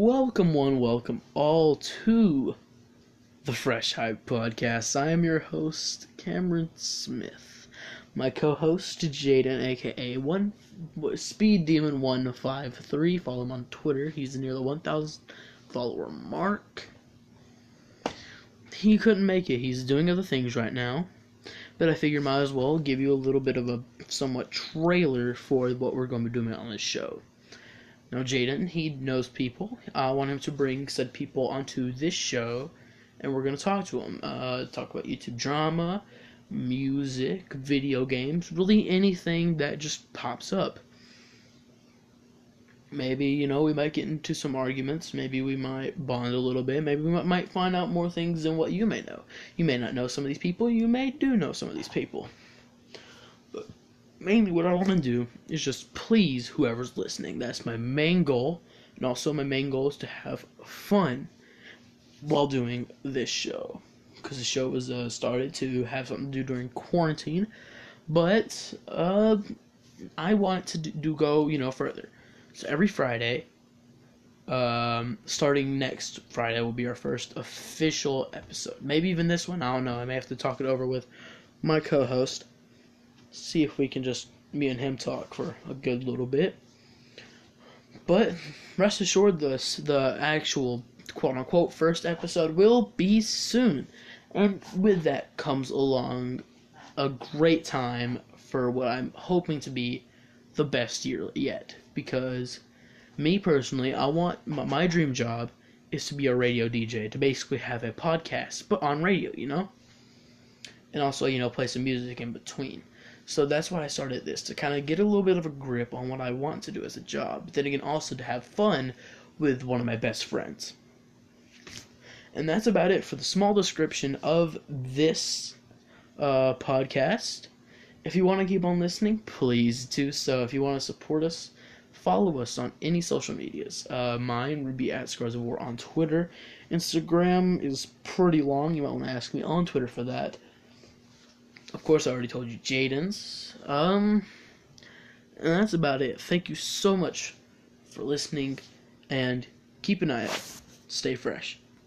Welcome, one, welcome all to the Fresh Hype Podcast. I am your host, Cameron Smith. My co-host, Jaden, aka One Speed Demon One Five Three. Follow him on Twitter. He's near the one thousand follower mark. He couldn't make it. He's doing other things right now. But I figured might as well give you a little bit of a somewhat trailer for what we're going to be doing on this show. Now, Jaden, he knows people. I want him to bring said people onto this show, and we're to talk to them. Uh, talk about YouTube drama, music, video games, really anything that just pops up. Maybe, you know, we might get into some arguments. Maybe we might bond a little bit. Maybe we might find out more things than what you may know. You may not know some of these people. You may do know some of these people. Mainly what I want to do is just please whoever's listening. That's my main goal. And also, my main goal is to have fun while doing this show. Because the show was uh, started to have something to do during quarantine. But uh, I want to do, do go, you know, further. So every Friday, um, starting next Friday, will be our first official episode. Maybe even this one. I don't know. I may have to talk it over with my co-host. See if we can just me and him talk for a good little bit. But rest assured, this the actual quote unquote first episode will be soon, and with that comes along a great time for what I'm hoping to be the best year yet because me personally, I want my, my dream job is to be a radio DJ, to basically have a podcast, but on radio, you know? And also, you know, play some music in between. So that's why I started this, to kind of get a little bit of a grip on what I want to do as a job, but then again, also to have fun with one of my best friends. And that's about it for the small description of this uh, podcast. If you want to keep on listening, please do so. If you want to support us, follow us on any social medias. Uh, mine would be at Scars of War on Twitter. Instagram is pretty long. You might want to ask me on Twitter for that. Of course, I already told you Jaden's. Um, and that's about it. Thank you so much for listening, and keep an eye out. Stay fresh.